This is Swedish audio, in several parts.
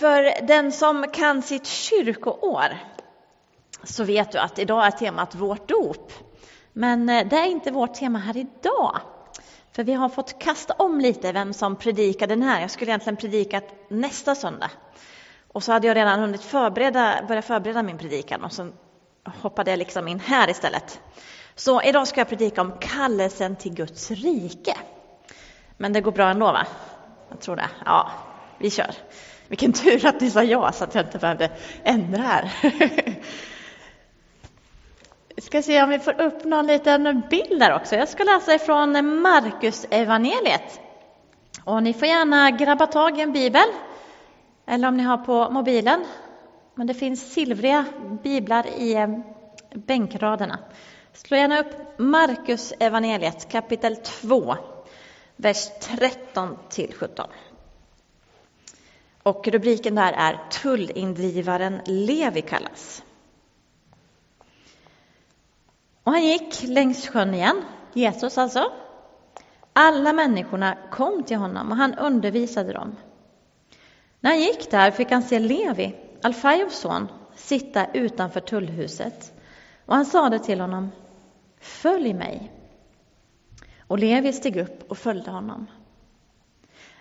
För den som kan sitt kyrkoår så vet du att idag är temat vårt dop. Men eh, det är inte vårt tema här idag. För vi har fått kasta om lite vem som predikar den här. Jag skulle egentligen predikat nästa söndag. Och så hade jag redan hunnit förbereda, börja förbereda min predikan och så hoppade jag liksom in här istället. Så idag ska jag predika om kallelsen till Guds rike. Men det går bra ändå va? Jag tror det. Ja, vi kör. Vilken tur att ni sa ja så att jag inte behövde ändra här. Vi ska se om vi får upp någon liten bild där också. Jag ska läsa ifrån Markus evangeliet. Och ni får gärna grabba tag i en bibel, eller om ni har på mobilen. Men det finns silvriga biblar i eh, bänkraderna. Slå gärna upp Markus evangeliet kapitel 2, vers 13 till 17. Och rubriken där är Tullindrivaren Levi kallas. Och han gick längs sjön igen, Jesus alltså. Alla människorna kom till honom och han undervisade dem. När han gick där fick han se Levi, Alfaios son, sitta utanför tullhuset. Och han sade till honom, följ mig. Och Levi steg upp och följde honom.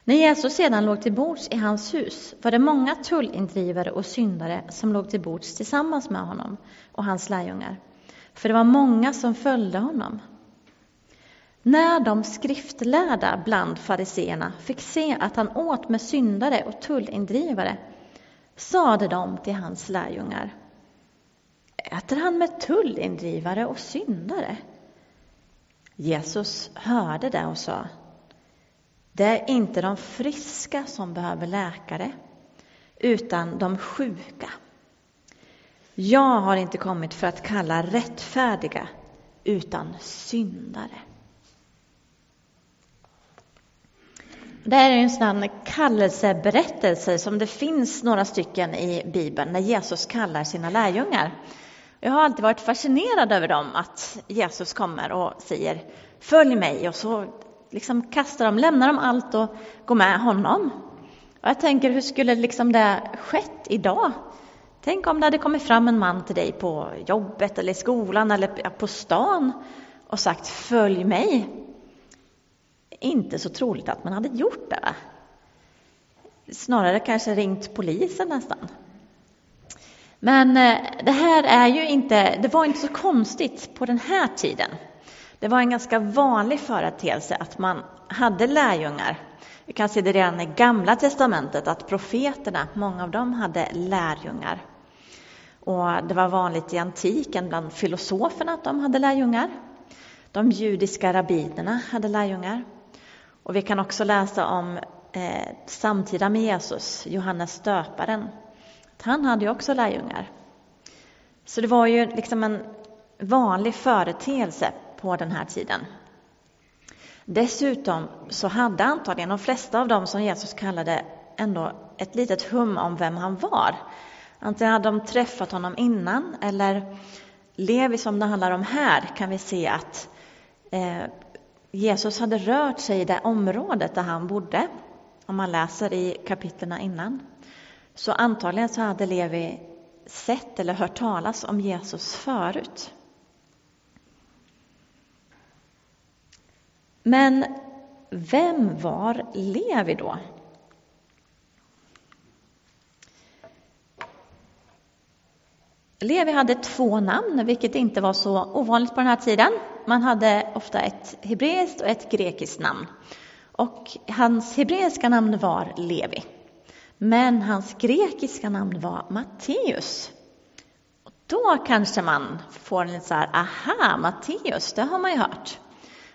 När Jesus sedan låg till bords i hans hus var det många tullindrivare och syndare som låg till bords tillsammans med honom och hans lärjungar för det var många som följde honom. När de skriftlärda bland fariseerna fick se att han åt med syndare och tullindrivare sade de till hans lärjungar Äter han med tullindrivare och syndare? Jesus hörde det och sa det är inte de friska som behöver läkare utan de sjuka. Jag har inte kommit för att kalla rättfärdiga, utan syndare. Det här är en sån kallelseberättelse som det finns några stycken i Bibeln, när Jesus kallar sina lärjungar. Jag har alltid varit fascinerad över dem, att Jesus kommer och säger Följ mig, och så liksom kastar dem, lämnar dem allt och går med honom. Och jag tänker, hur skulle liksom det skett idag? Tänk om det hade kommit fram en man till dig på jobbet eller i skolan eller på stan och sagt följ mig. Inte så troligt att man hade gjort det. Snarare kanske ringt polisen nästan. Men eh, det här är ju inte, det var inte så konstigt på den här tiden. Det var en ganska vanlig företeelse att man hade lärjungar. Vi kan se det redan i Gamla testamentet att profeterna, många av dem hade lärjungar. Och det var vanligt i antiken bland filosoferna att de hade lärjungar. De judiska rabbinerna hade lärjungar. Och vi kan också läsa om eh, samtida med Jesus, Johannes döparen. Han hade ju också lärjungar. Så det var ju liksom en vanlig företeelse på den här tiden. Dessutom så hade antagligen de flesta av dem som Jesus kallade ändå ett litet hum om vem han var. Antingen hade de träffat honom innan eller Levi som det handlar om här kan vi se att eh, Jesus hade rört sig i det området där han bodde. Om man läser i kapitlerna innan. Så antagligen så hade Levi sett eller hört talas om Jesus förut. Men vem var Levi då? Levi hade två namn, vilket inte var så ovanligt på den här tiden. Man hade ofta ett hebreiskt och ett grekiskt namn. Och hans hebreiska namn var Levi. Men hans grekiska namn var Matteus. Då kanske man får en så här, aha, Matteus, det har man ju hört.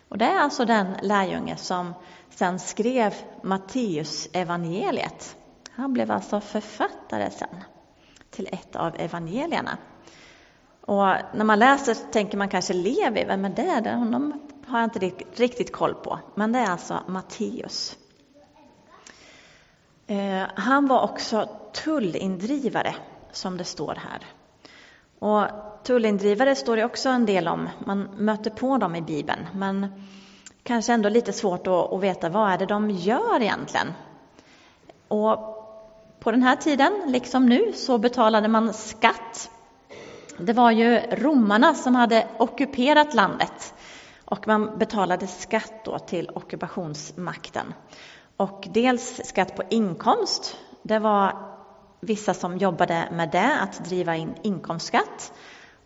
Och det är alltså den lärjunge som sen skrev Matteus evangeliet. Han blev alltså författare sen till ett av evangelierna. Och när man läser tänker man kanske Levi, vem är det? Honom har jag inte riktigt koll på, men det är alltså Matteus. Eh, han var också tullindrivare, som det står här. Och tullindrivare står det också en del om. Man möter på dem i Bibeln, men kanske ändå lite svårt att, veta vad är det de gör egentligen. Och på den här tiden, liksom nu, så betalade man skatt. Det var ju romarna som hade ockuperat landet och man betalade skatt då till ockupationsmakten. Och dels skatt på inkomst, det var vissa som jobbade med det, att driva in inkomstskatt.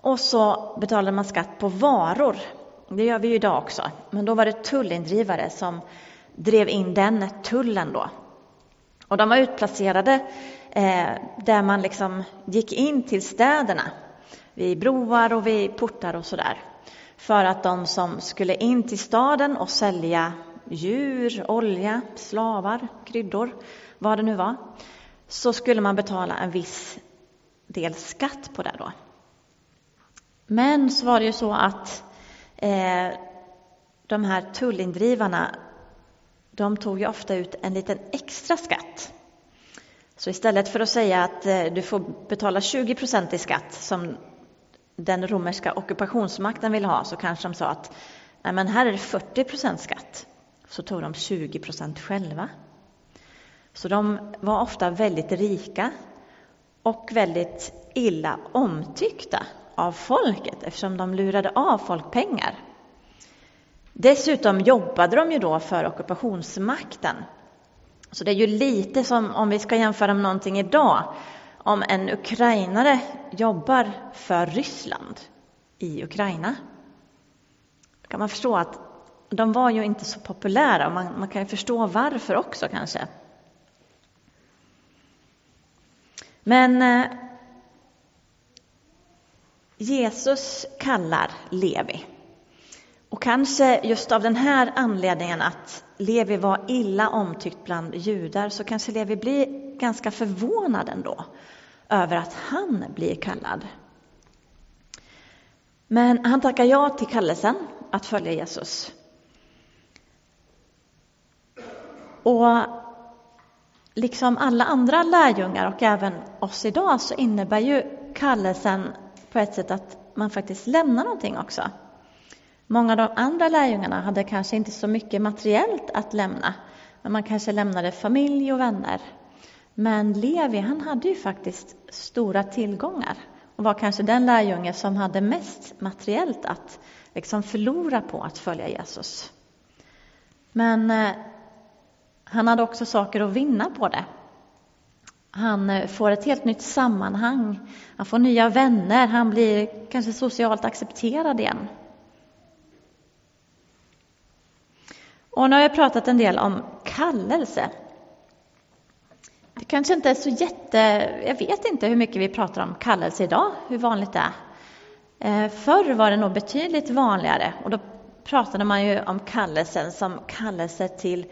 Och så betalade man skatt på varor. Det gör vi ju idag också. Men då var det tullindrivare som drev in den tullen då. Och de var utplacerade eh, där man liksom gick in till städerna, vid broar och vid portar och sådär. För att de som skulle in till staden och sälja djur, olja, slavar, kryddor, vad det nu var, så skulle man betala en viss del skatt på det då. Men så var det ju så att eh, de här tullindrivarna, de tog ju ofta ut en liten extra skatt. Så istället för att säga att eh, du får betala 20 procent i skatt som den romerska ockupationsmakten ville ha, så kanske de sa att Nej, men här är det 40 procent skatt. Så tog de 20 procent själva. Så de var ofta väldigt rika och väldigt illa omtyckta av folket eftersom de lurade av folk pengar. Dessutom jobbade de ju då för ockupationsmakten. Så det är ju lite som om vi ska jämföra med någonting idag. Om en ukrainare jobbar för Ryssland i Ukraina. Då kan man förstå att de var ju inte så populära. Man, man kan ju förstå varför också kanske. Men eh, Jesus kallar Levi. Och kanske just av den här anledningen att Levi var illa omtyckt bland judar så kanske Levi blir ganska förvånad ändå över att han blir kallad. Men han tackar ja till kallelsen att följa Jesus. Och liksom alla andra lärjungar och även oss idag så innebär ju kallelsen på ett sätt att man faktiskt lämnar någonting också. Många av de andra lärjungarna hade kanske inte så mycket materiellt att lämna, men man kanske lämnade familj och vänner. Men Levi, han hade ju faktiskt stora tillgångar och var kanske den lärjunge som hade mest materiellt att liksom förlora på att följa Jesus. Men eh, han hade också saker att vinna på det. Han eh, får ett helt nytt sammanhang, han får nya vänner, han blir kanske socialt accepterad igen. Och nu har jag pratat en del om kallelse. Det kanske inte är så jätte... Jag vet inte hur mycket vi pratar om kallelse idag, hur vanligt det är. Eh, förr var det nog betydligt vanligare och då pratade man ju om kallelsen som kallelse till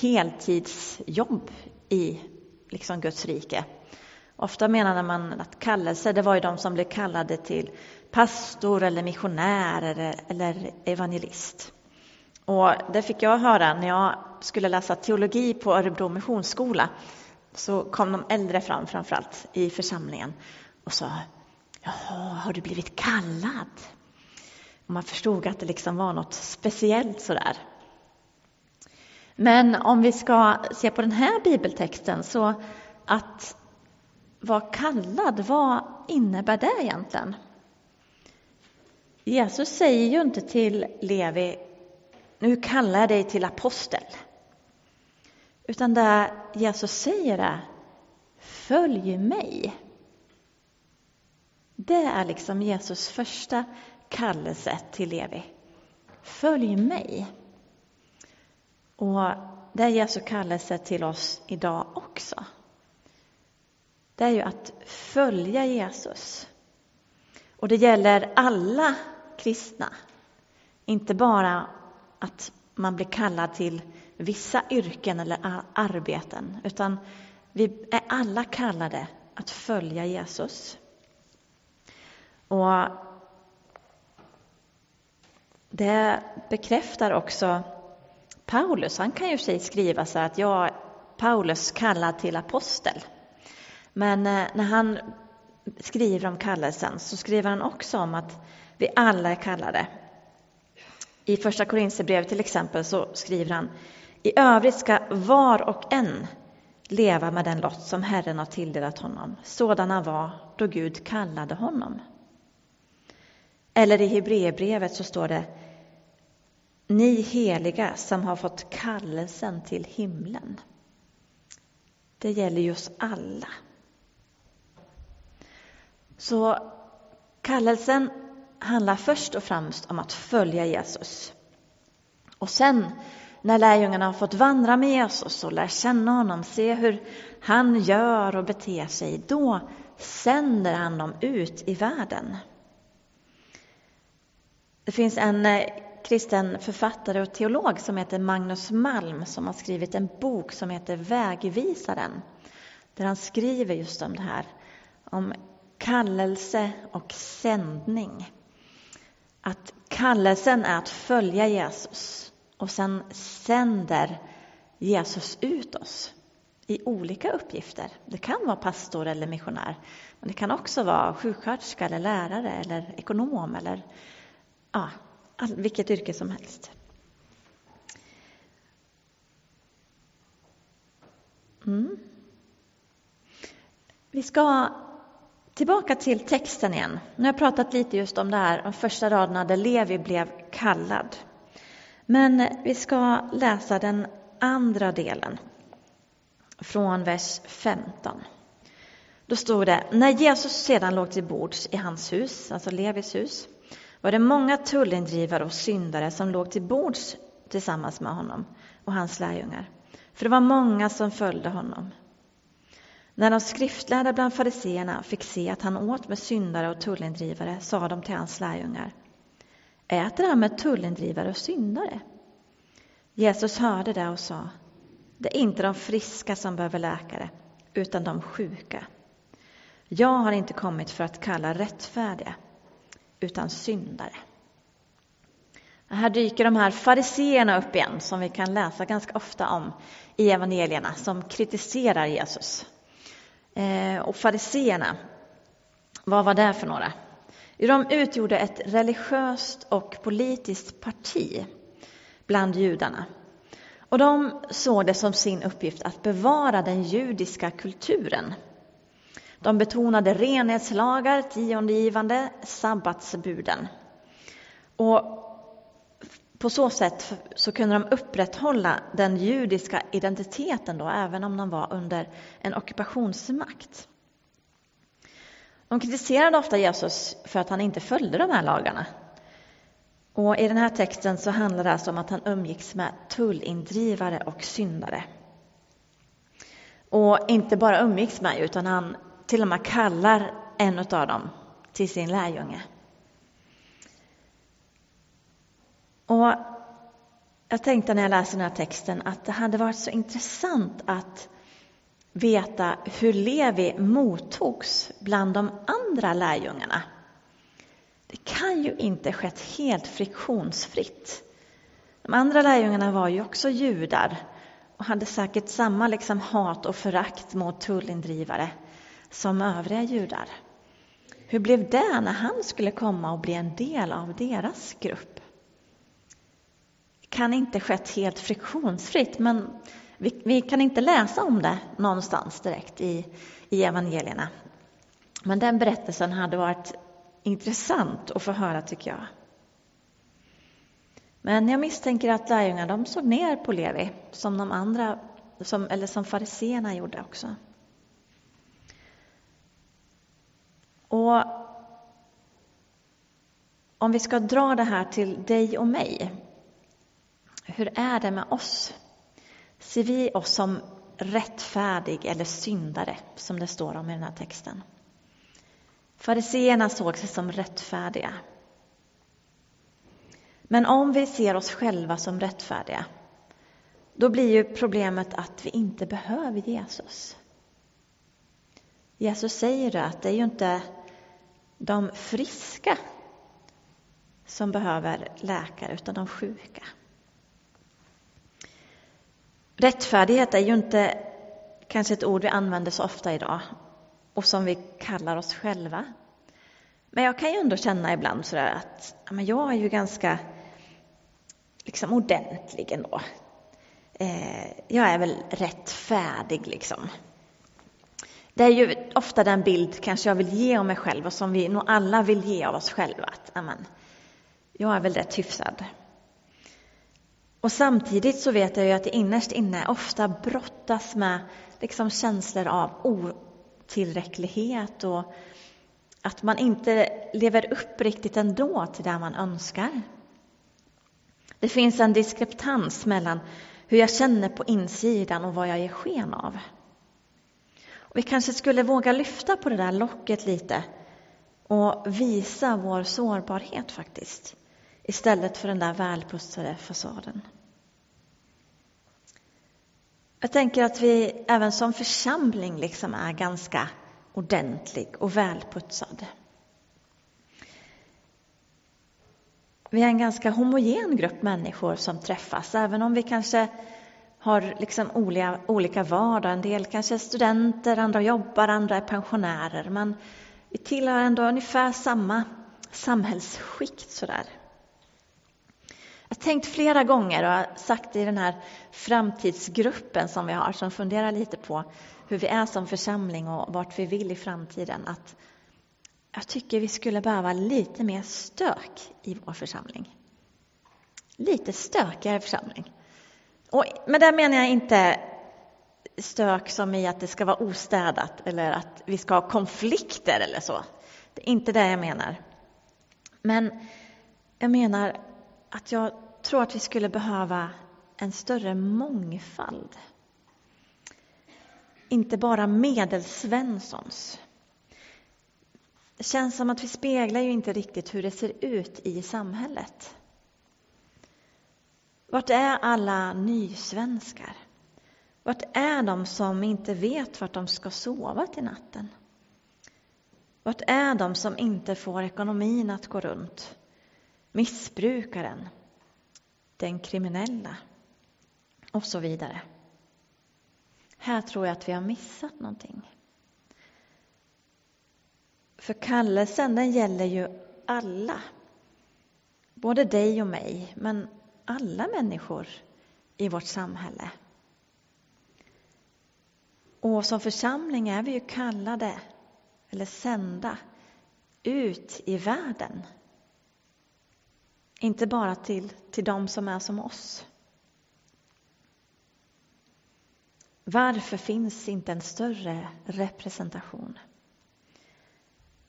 heltidsjobb i liksom Guds rike. Ofta menade man att kallelse, det var ju de som blev kallade till pastor eller missionär eller evangelist. Och det fick jag höra när jag skulle läsa teologi på Örebro Missionsskola. Så kom de äldre fram framförallt i församlingen och sa Jaha, har du blivit kallad? Och man förstod att det liksom var något speciellt sådär. Men om vi ska se på den här bibeltexten så att vara kallad, vad innebär det egentligen? Jesus säger ju inte till Levi, nu kallar jag dig till apostel. Utan det Jesus säger är, följ mig. Det är liksom Jesus första kallelse till Levi. Följ mig. Och det är Jesu kallelse till oss idag också. Det är ju att följa Jesus. Och det gäller alla kristna. Inte bara att man blir kallad till vissa yrken eller arbeten, utan vi är alla kallade att följa Jesus. Och det bekräftar också Paulus, han kan ju sig skriva så att jag Paulus kallad till apostel. Men eh, när han skriver om kallelsen så skriver han också om att vi alla är kallade. I första Korinthierbrevet till exempel så skriver han i övrigt ska var och en leva med den lott som Herren har tilldelat honom. Sådana var då Gud kallade honom. Eller i Hebreerbrevet så står det ni heliga som har fått kallelsen till himlen. Det gäller ju oss alla. Så kallelsen handlar först och främst om att följa Jesus. Och sen när lärjungarna har fått vandra med Jesus och lär känna honom, se hur han gör och beter sig, då sänder han dem ut i världen. Det finns en eh, kristen författare och teolog som heter Magnus Malm som har skrivit en bok som heter Vägvisaren. Där han skriver just om det här, om kallelse och sändning. Att kallelsen är att följa Jesus och sen sänder Jesus ut oss i olika uppgifter. Det kan vara pastor eller missionär, men det kan också vara sjuksköterska eller lärare eller ekonom eller ja, vilket yrke som helst. Mm. Vi ska tillbaka till texten igen. Nu har jag pratat lite just om det här, de första raderna där Levi blev kallad. Men vi ska läsa den andra delen från vers 15. Då stod det, när Jesus sedan låg till bords i hans hus, alltså Levis hus, var det många tullindrivare och syndare som låg till bords tillsammans med honom och hans lärjungar. För det var många som följde honom. När de skriftlärda bland fariseerna fick se att han åt med syndare och tullindrivare sa de till hans lärjungar Äter han med tullindrivare och syndare? Jesus hörde det och sa Det är inte de friska som behöver läkare utan de sjuka. Jag har inte kommit för att kalla rättfärdiga utan syndare. Här dyker de här fariseerna upp igen som vi kan läsa ganska ofta om i evangelierna som kritiserar Jesus. Eh, och fariseerna, vad var det för några? De utgjorde ett religiöst och politiskt parti bland judarna. Och de såg det som sin uppgift att bevara den judiska kulturen de betonade renhetslagar, tiondegivande, sabbatsbuden. Och på så sätt så kunde de upprätthålla den judiska identiteten då, även om de var under en ockupationsmakt. De kritiserade ofta Jesus för att han inte följde de här lagarna. Och I den här texten så handlar det alltså om att han umgicks med tullindrivare och syndare. Och inte bara umgicks med, utan han till och med kallar en av dem till sin lärjunge. Och jag tänkte när jag läste den här texten att det hade varit så intressant att veta hur Levi mottogs bland de andra lärjungarna. Det kan ju inte skett helt friktionsfritt. De andra lärjungarna var ju också judar och hade säkert samma liksom hat och förakt mot tullindrivare som övriga judar. Hur blev det när han skulle komma och bli en del av deras grupp? kan inte skett helt friktionsfritt, men vi, vi, kan inte läsa om det någonstans direkt i, i evangelierna. Men den berättelsen hade varit intressant att få höra, tycker jag. Men jag misstänker att lärjungarna såg ner på Levi, som de andra, som, eller som fariseerna gjorde också. Och om vi ska dra det här till dig och mig, hur är det med oss? Ser vi oss som rättfärdig eller syndare, som det står om i den här texten? Fariseerna såg sig som rättfärdiga. Men om vi ser oss själva som rättfärdiga, då blir ju problemet att vi inte behöver Jesus. Jesus säger att det är ju inte de friska som behöver läkare, utan de sjuka. Rättfärdighet är ju inte kanske ett ord vi använder så ofta idag och som vi kallar oss själva. Men jag kan ju ändå känna ibland sådär att men jag är ju ganska liksom ordentlig ändå. eh, jag är väl rättfärdig liksom. Det är ju ofta den bild kanske jag vill ge av mig själv och som vi nog alla vill ge av oss själva. Att, amen, jag är väl rätt hyfsad. Och samtidigt så vet jag ju att det innerst inne ofta brottas med liksom känslor av otillräcklighet och att man inte lever upp riktigt ändå till det man önskar. Det finns en diskreptans mellan hur jag känner på insidan och vad jag ger sken av. Vi kanske skulle våga lyfta på det där locket lite och visa vår sårbarhet faktiskt, istället för den där välputsade fasaden. Jag tänker att vi även som församling liksom är ganska ordentlig och välputsad. Vi är en ganska homogen grupp människor som träffas, även om vi kanske har liksom olika, olika vardag. En del kanske är studenter, andra jobbar, andra är pensionärer. Men vi tillhör ändå ungefär samma samhällsskikt sådär. Jag har tänkt flera gånger och har sagt i den här framtidsgruppen som vi har, som funderar lite på hur vi är som församling och vart vi vill i framtiden, att jag tycker vi skulle behöva lite mer stök i vår församling. Lite stökigare församling. Och med det menar jag inte stök som i att det ska vara ostädat eller att vi ska ha konflikter eller så. Det är inte det jag menar. Men jag menar att jag tror att vi skulle behöva en större mångfald. Inte bara medelsvenssons. Det känns som att vi speglar ju inte riktigt hur det ser ut i samhället. Vart är alla nysvenskar? Vart är de som inte vet vart de ska sova till natten? Vart är de som inte får ekonomin att gå runt? Missbrukaren, den kriminella och så vidare. Här tror jag att vi har missat någonting. För kallelsen den gäller ju alla. Både dig och mig, men alla människor i vårt samhälle. Och som församling är vi ju kallade, eller sända, ut i världen. Inte bara till, till de som är som oss. Varför finns inte en större representation?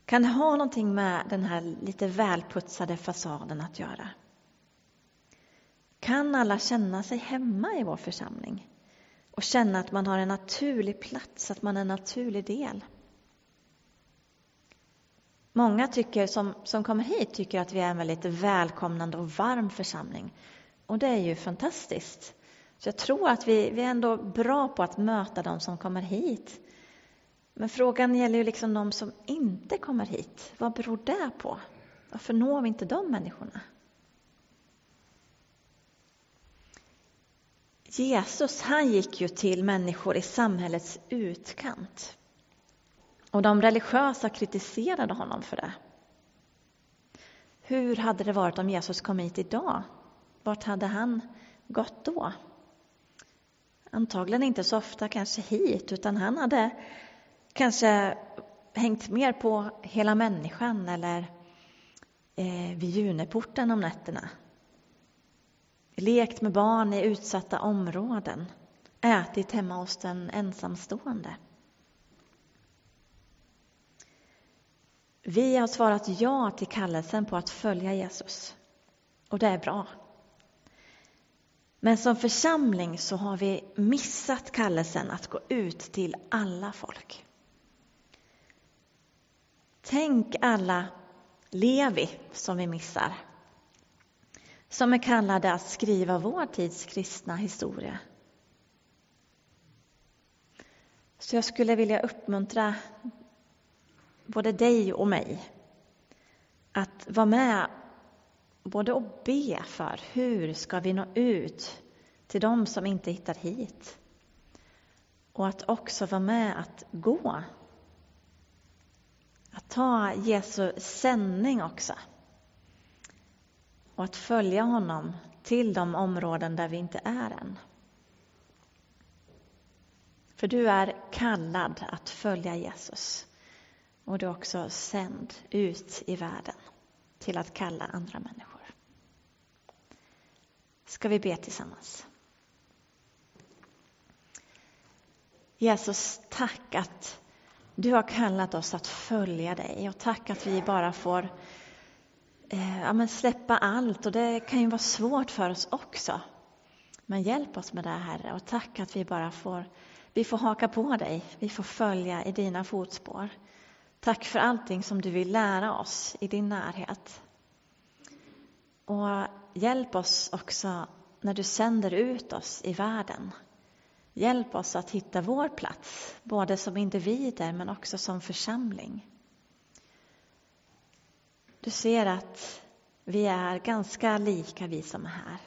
Kan det ha någonting med den här lite välputsade fasaden att göra? Kan alla känna sig hemma i vår församling och känna att man har en naturlig plats, att man är en naturlig del? Många tycker, som, som kommer hit tycker att vi är en väldigt välkomnande och varm församling. Och det är ju fantastiskt. Så jag tror att vi, vi är ändå bra på att möta de som kommer hit. Men frågan gäller ju liksom de som inte kommer hit. Vad beror det på? Varför når vi inte de människorna? Jesus han gick ju till människor i samhällets utkant. Och de religiösa kritiserade honom för det. Hur hade det varit om Jesus kom hit idag? Vart hade han gått då? Antagligen inte så ofta kanske hit, utan han hade kanske hängt mer på hela människan eller eh, vid Juneporten om nätterna. Lekt med barn i utsatta områden, ätit hemma hos den ensamstående. Vi har svarat ja till kallelsen på att följa Jesus. Och det är bra. Men som församling så har vi missat kallelsen att gå ut till alla folk. Tänk alla Levi som vi missar. Som är kallade att skriva vår tids kristna historia. Så jag skulle vilja uppmuntra både dig och mig att vara med både och be för hur ska vi nå ut till dem som inte hittar hit. Och att också vara med att gå. Att ta Jesu sändning också. Och att följa honom till de områden där vi inte är än. För du är kallad att följa Jesus. Och du är också sänd ut i världen till att kalla andra människor. Ska vi be tillsammans? Jesus, tack att du har kallat oss att följa dig och tack att vi bara får Eh, ja, men släppa allt och det kan ju vara svårt för oss också. Men hjälp oss med det Herre och tack att vi bara får, vi får haka på dig, vi får följa i dina fotspår. Tack för allting som du vill lära oss i din närhet. Och hjälp oss också när du sänder ut oss i världen. Hjälp oss att hitta vår plats, både som individer men också som församling. Du ser att vi är ganska lika, vi som är här.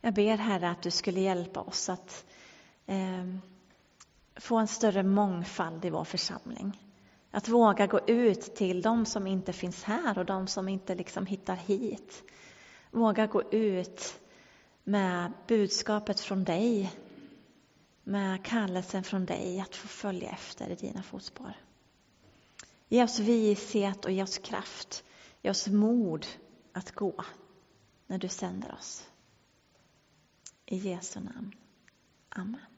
Jag ber Herre att du skulle hjälpa oss att eh, få en större mångfald i vår församling. Att våga gå ut till de som inte finns här och de som inte liksom hittar hit. Våga gå ut med budskapet från dig, med kallelsen från dig att få följa efter i dina fotspår. Ge oss vishet och ge oss kraft, ge oss mod att gå när du sänder oss. I Jesu namn. Amen.